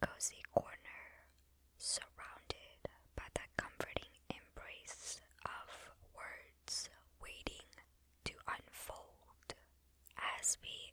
cozy corner, surrounded by the comforting embrace of words waiting to unfold as we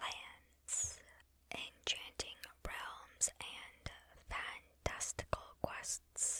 lands, enchanting realms, and fantastical quests.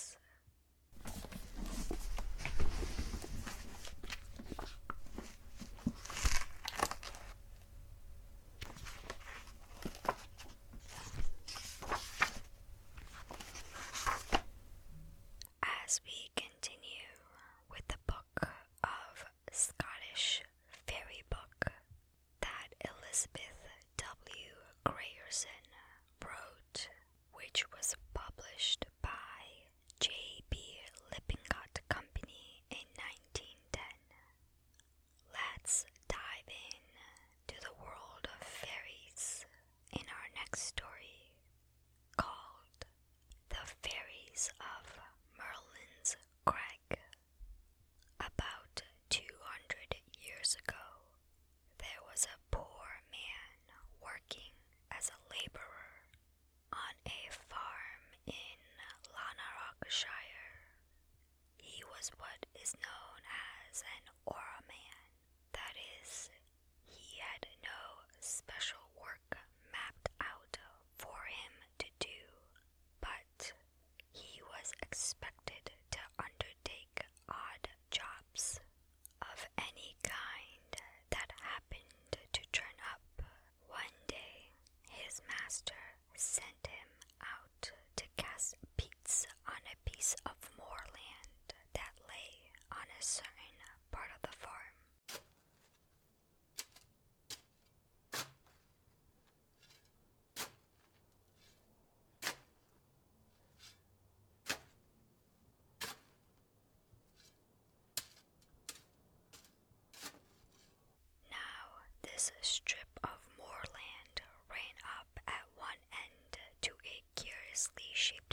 This strip of moorland ran up at one end to a curiously shaped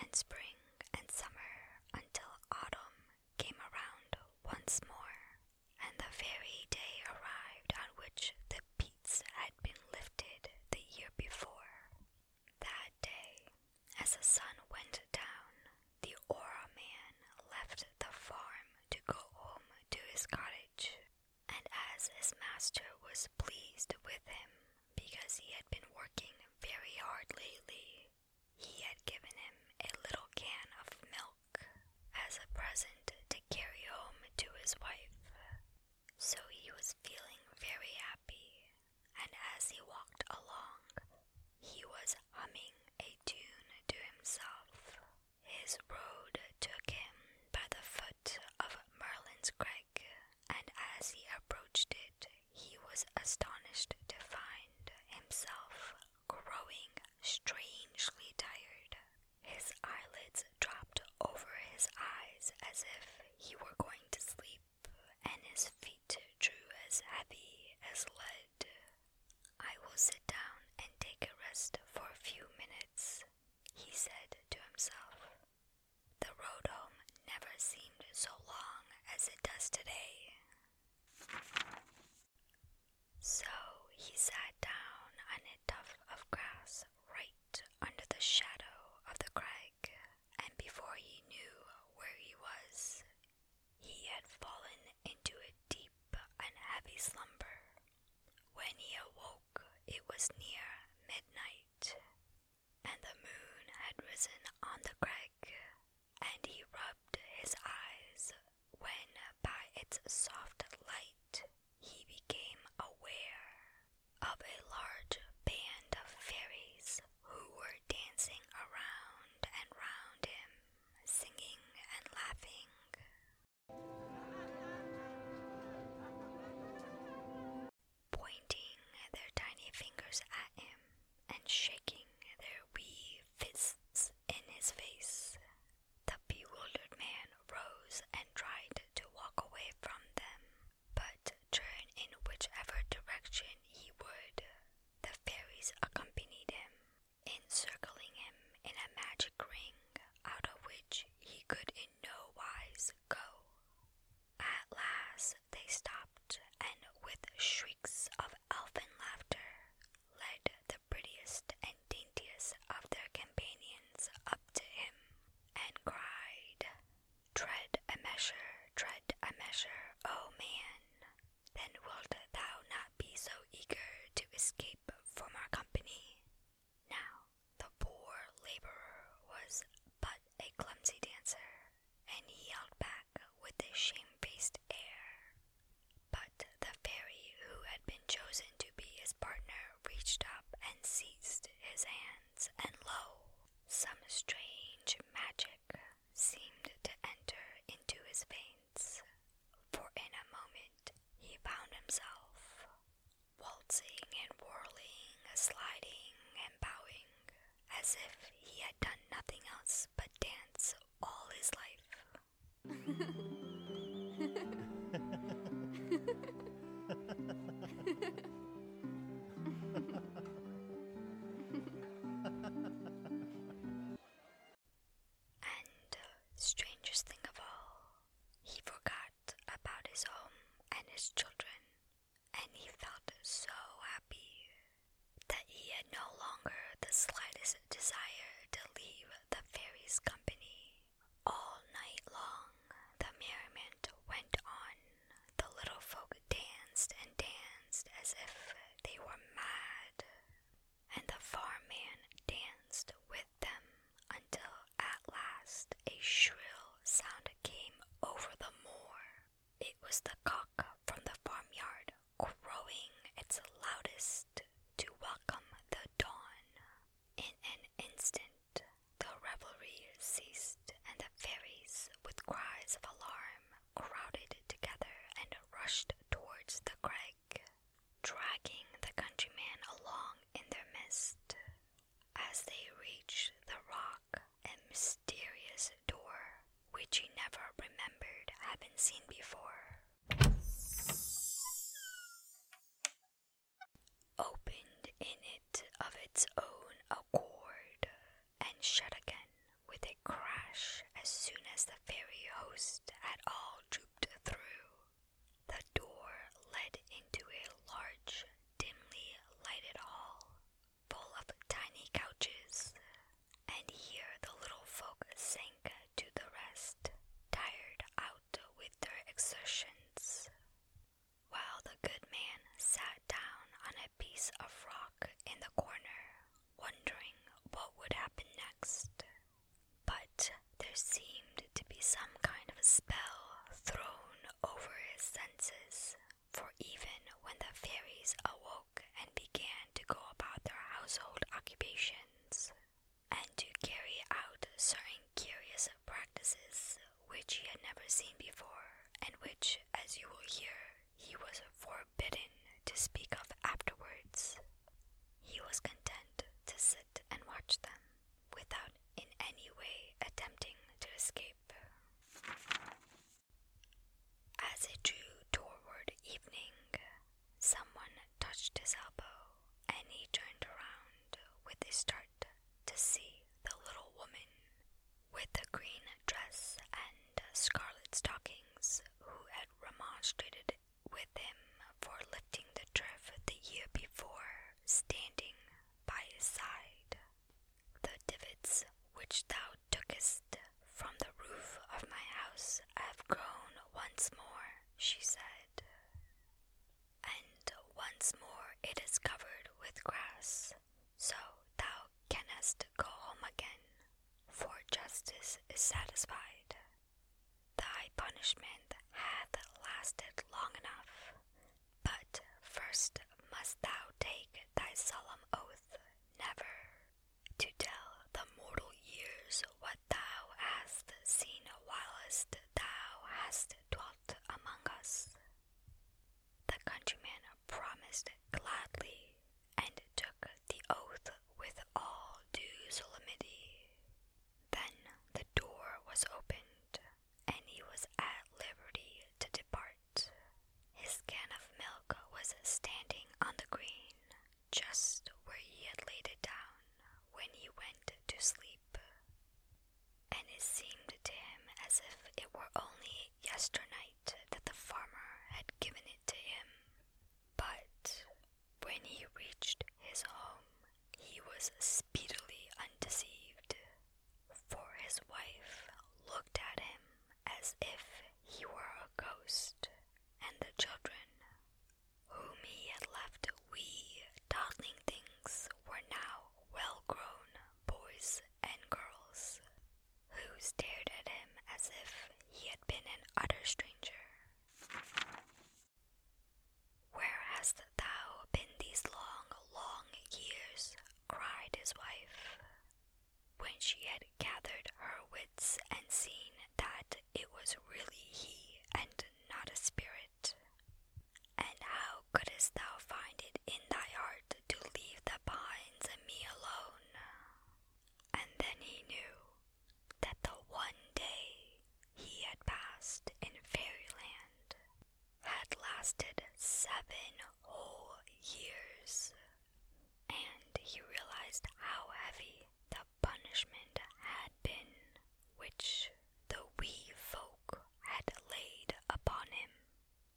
And spring Mm-hmm.